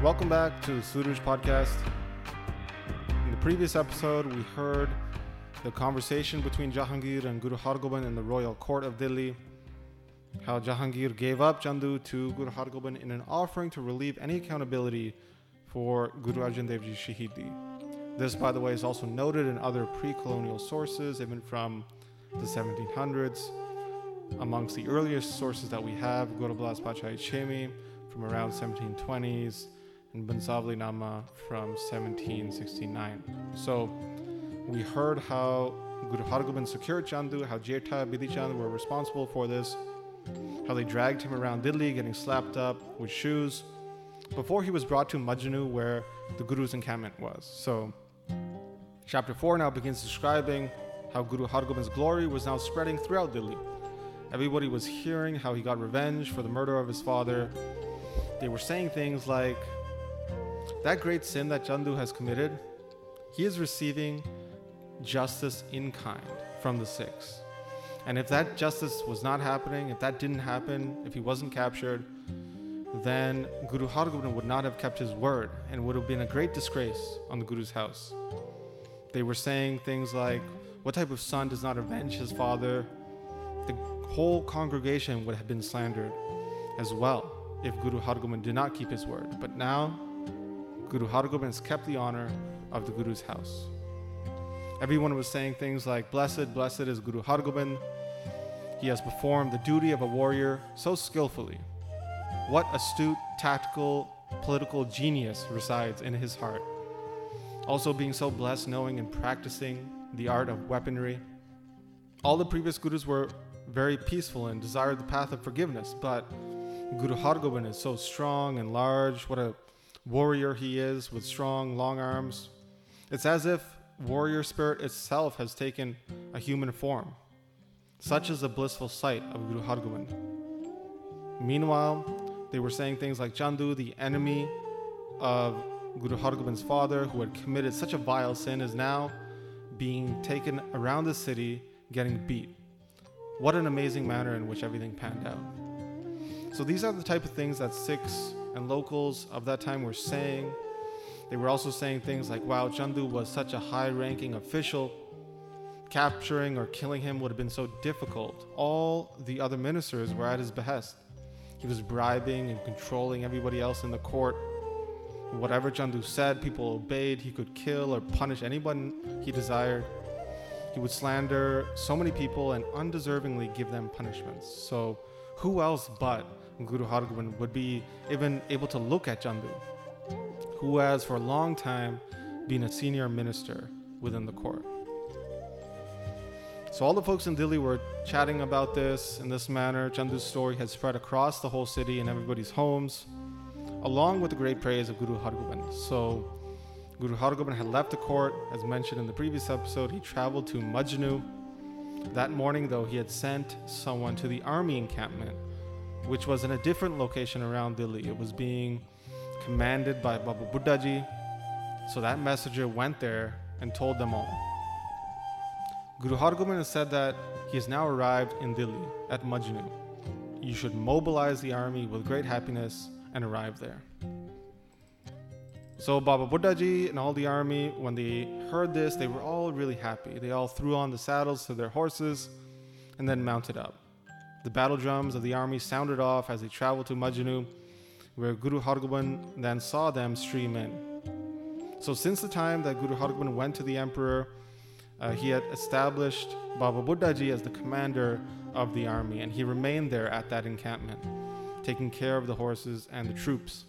Welcome back to Suraj Podcast. In the previous episode, we heard the conversation between Jahangir and Guru Hargobind in the royal court of Delhi. How Jahangir gave up Chandu to Guru Hargobind in an offering to relieve any accountability for Guru Arjan Dev Shahidi. This, by the way, is also noted in other pre colonial sources, even from the 1700s. Amongst the earliest sources that we have, Gurbilas Patshahi Chhevin from around 1720s and Bansavli Nama from 1769. So we heard how Guru Hargobind secured Chandu, how Jetha Bidhi Chand were responsible for this, how they dragged him around Delhi getting slapped up with shoes before he was brought to Majnu where the Guru's encampment was. So chapter 4 now begins describing how Guru Hargobind's glory was now spreading throughout Delhi. Everybody was hearing how he got revenge for the murder of his father. They were saying things like, that great sin that Chandu has committed, he is receiving justice in kind from the Sikhs. And if that justice was not happening, if that didn't happen, if he wasn't captured, then Guru Hargobind would not have kept his word and would have been a great disgrace on the Guru's house. They were saying things like, What type of son does not avenge his father? The whole congregation would have been slandered as well if Guru Hargobind did not keep his word. But now, Guru Hargobind has kept the honor of the Guru's house. Everyone was saying things like, Blessed, blessed is Guru Hargobind. He has performed the duty of a warrior so skillfully. What astute, tactical, political genius resides in his heart. Also, being so blessed knowing and practicing the art of weaponry. All the previous Gurus were very peaceful and desired the path of forgiveness, but Guru Hargobind is so strong and large. What a warrior he is with strong, long arms. It's as if warrior spirit itself has taken a human form. Such is the blissful sight of Guru Hargobind. Meanwhile, they were saying things like Chandu, the enemy of Guru Hargobind's father, who had committed such a vile sin, is now being taken around the city, getting beat. What an amazing manner in which everything panned out. So these are the type of things that Sikhs and locals of that time were saying. They were also saying things like, wow, Chandu was such a high ranking official. Capturing or killing him would have been so difficult. All the other ministers were at his behest. He was bribing and controlling everybody else in the court. Whatever Chandu said, people obeyed. He could kill or punish anyone he desired. He would slander so many people and undeservingly give them punishments. So, who else but Guru Hargobind would be even able to look at Chandu, who has for a long time been a senior minister within the court? So all the folks in Delhi were chatting about this in this manner. Chandu's story had spread across the whole city and everybody's homes, along with the great praise of Guru Hargobind. So Guru Hargobind had left the court, as mentioned in the previous episode. He traveled to Majnu. That morning, though, he had sent someone to the army encampment, which was in a different location around Delhi. It was being commanded by Baba Buddhaji. So that messenger went there and told them all. Guru Hargobind has said that he has now arrived in Delhi at Majnu. You should mobilize the army with great happiness and arrive there. So Baba Buddhaji and all the army, when they heard this, they were all really happy. They all threw on the saddles to their horses and then mounted up. The battle drums of the army sounded off as they traveled to Majnu, where Guru Hargobind then saw them stream in. So since the time that Guru Hargobind went to the emperor, uh, he had established Baba Buddhaji as the commander of the army, and he remained there at that encampment, taking care of the horses and the troops.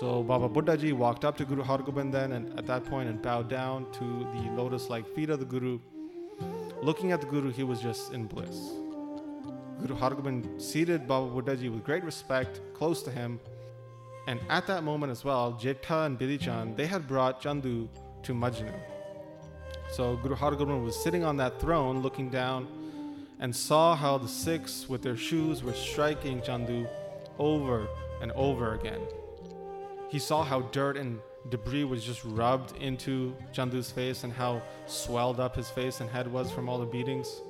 So Baba Buddhaji walked up to Guru Hargobind then, and at that point, and bowed down to the lotus-like feet of the Guru. Looking at the Guru, he was just in bliss. Guru Hargobind seated Baba Buddhaji with great respect, close to him, and at that moment as well, Jetha and Bidhi Chand, they had brought Chandu to Majnu. So Guru Hargobind was sitting on that throne looking down and saw how the Sikhs with their shoes were striking Chandu over and over again. He saw how dirt and debris was just rubbed into Chandu's face and how swelled up his face and head was from all the beatings.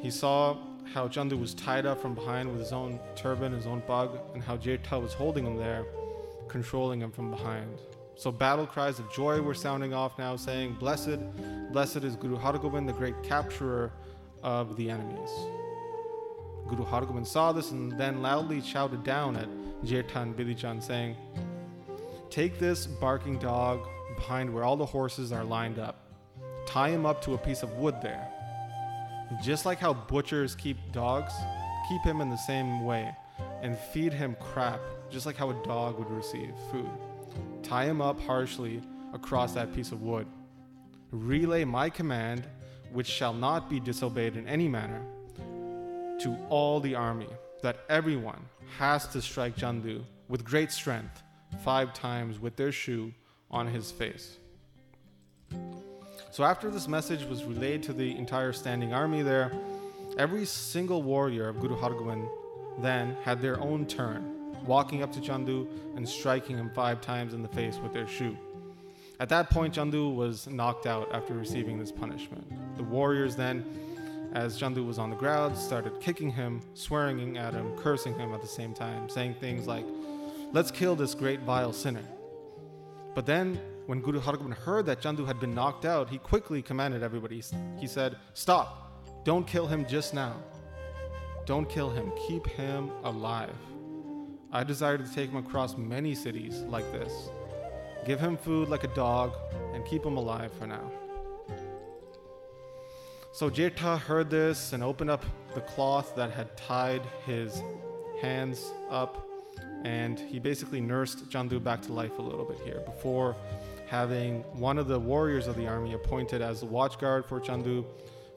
He saw how Chandu was tied up from behind with his own turban, his own bug, and how Jetha was holding him there, controlling him from behind. So battle cries of joy were sounding off now, saying, Blessed, blessed is Guru Hargobind, the great capturer of the enemies. Guru Hargobind saw this and then loudly shouted down at Jetha and Bidhi Chand, saying, Take this barking dog behind where all the horses are lined up. Tie him up to a piece of wood there. Just like how butchers keep dogs, keep him in the same way and feed him crap, just like how a dog would receive food. Tie him up harshly across that piece of wood. Relay my command, which shall not be disobeyed in any manner, to all the army, that everyone has to strike Chandu with great strength five times with their shoe on his face. So after this message was relayed to the entire standing army there, every single warrior of Guru Hargobind then had their own turn, walking up to Chandu and striking him five times in the face with their shoe. At that point, Chandu was knocked out after receiving this punishment. The warriors then, as Chandu was on the ground, started kicking him, swearing at him, cursing him at the same time, saying things like, Let's kill this great vile sinner. But then when Guru Hargobind heard that Chandu had been knocked out, he quickly commanded everybody. He said, Stop! Don't kill him just now. Don't kill him. Keep him alive. I desire to take him across many cities like this. Give him food like a dog and keep him alive for now. So Jetha heard this and opened up the cloth that had tied his hands up, and he basically nursed Chandu back to life a little bit here before having one of the warriors of the army appointed as the watch guard for Chandu,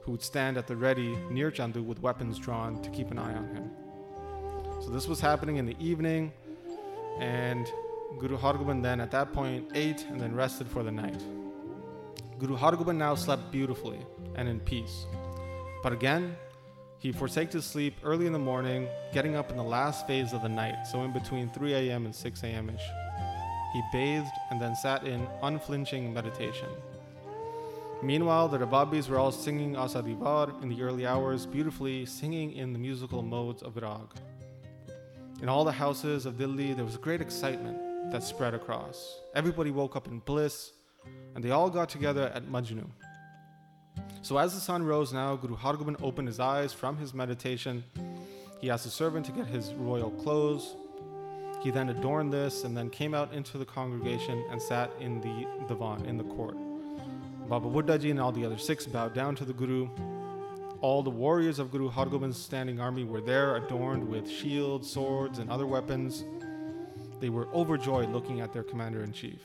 who would stand at the ready near Chandu with weapons drawn to keep an eye on him. So this was happening in the evening, and Guru Hargobind then at that point ate and then rested for the night. Guru Hargobind now slept beautifully and in peace. But again, he forsaked his sleep early in the morning, getting up in the last phase of the night, so in between 3 a.m. and 6 a.m. ish. He bathed and then sat in unflinching meditation. Meanwhile, the Rababis were all singing Asa di Var in the early hours, beautifully singing in the musical modes of Rag. In all the houses of Delhi, there was great excitement that spread across. Everybody woke up in bliss, and they all got together at Majnu. So as the sun rose now, Guru Hargobind opened his eyes from his meditation. He asked the servant to get his royal clothes, he then adorned this and then came out into the congregation and sat in the divan, in the court. Baba Buddhaji and all the other Sikhs bowed down to the Guru. All the warriors of Guru Hargobind's standing army were there, adorned with shields, swords, and other weapons. They were overjoyed looking at their commander in chief.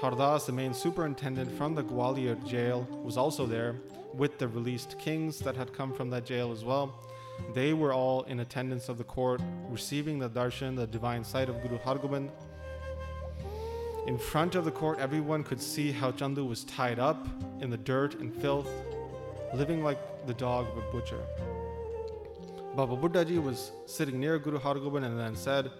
Hardas, the main superintendent from the Gwalior jail, was also there, with the released kings that had come from that jail as well. They were all in attendance of the court, receiving the darshan, the divine sight of Guru Hargobind. In front of the court, everyone could see how Chandu was tied up in the dirt and filth, living like the dog of a butcher. Baba Buddhaji was sitting near Guru Hargobind and then said,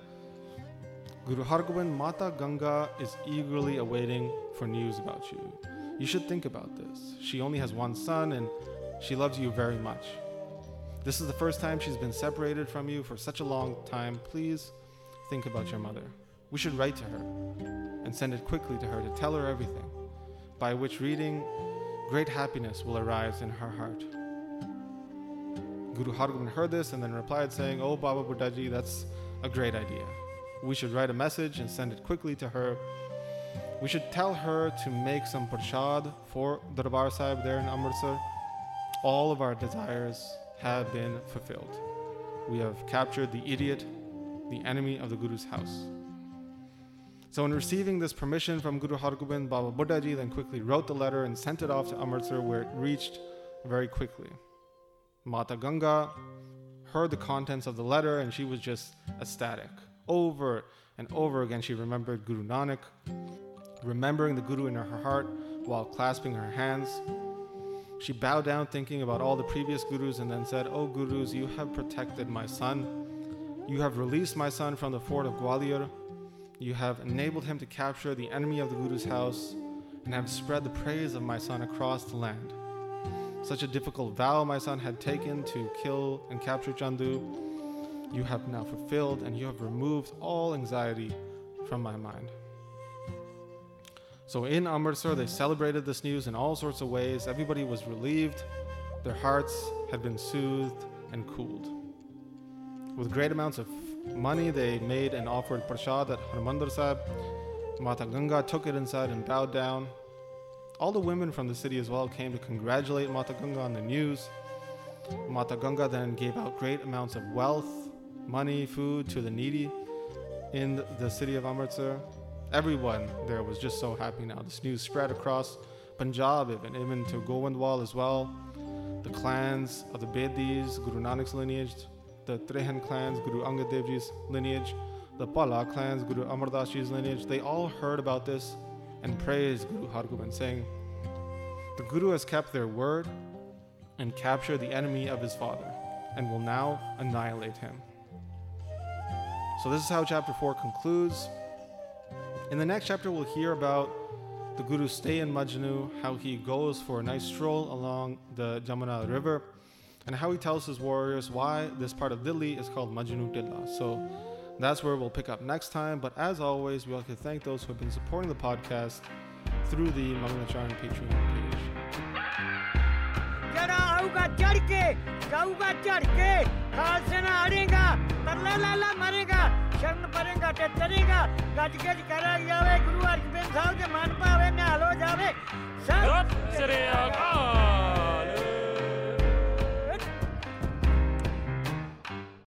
Guru Hargobind, Mata Ganga is eagerly awaiting for news about you. You should think about this. She only has one son and she loves you very much. This is the first time she's been separated from you for such a long time. Please think about your mother. We should write to her and send it quickly to her to tell her everything, by which reading, great happiness will arise in her heart. Guru Hargobind heard this and then replied, saying, Oh, Baba Buddhaji, that's a great idea. We should write a message and send it quickly to her. We should tell her to make some prasad for Darbar Sahib there in Amritsar. All of our desires have been fulfilled. We have captured the idiot, the enemy of the Guru's house. So, in receiving this permission from Guru Hargobind, Baba Buddhaji then quickly wrote the letter and sent it off to Amritsar, where it reached very quickly. Mata Ganga heard the contents of the letter and she was just ecstatic. Over and over again, she remembered Guru Nanak, remembering the Guru in her heart while clasping her hands. She bowed down, thinking about all the previous gurus, and then said, O gurus, you have protected my son. You have released my son from the fort of Gwalior. You have enabled him to capture the enemy of the Guru's house and have spread the praise of my son across the land. Such a difficult vow my son had taken to kill and capture Chandu, you have now fulfilled and you have removed all anxiety from my mind. So in Amritsar, they celebrated this news in all sorts of ways. Everybody was relieved, their hearts had been soothed and cooled. With great amounts of money, they made and offered prasad at Harmandir Sahib. Mata Ganga took it inside and bowed down. All the women from the city as well came to congratulate Mata Ganga on the news. Mata Ganga then gave out great amounts of wealth, money, food to the needy in the city of Amritsar. Everyone there was just so happy now. This news spread across Punjab, even, even to Govindwal as well. The clans of the Bedis, Guru Nanak's lineage, the Trehan clans, Guru Angad Dev Ji's lineage, the Bhalla clans, Guru Amar Das Ji's lineage, they all heard about this and praised Guru Har Hargobind, saying, The Guru has kept their word and captured the enemy of his father and will now annihilate him. So, this is how chapter 4 concludes. In the next chapter, we'll hear about the Guru's stay in Majnu, how he goes for a nice stroll along the Jamuna River, and how he tells his warriors why this part of Delhi is called Majnutilla. So that's where we'll pick up next time. But as always, we like to thank those who have been supporting the podcast through the Manglacharan Patreon page.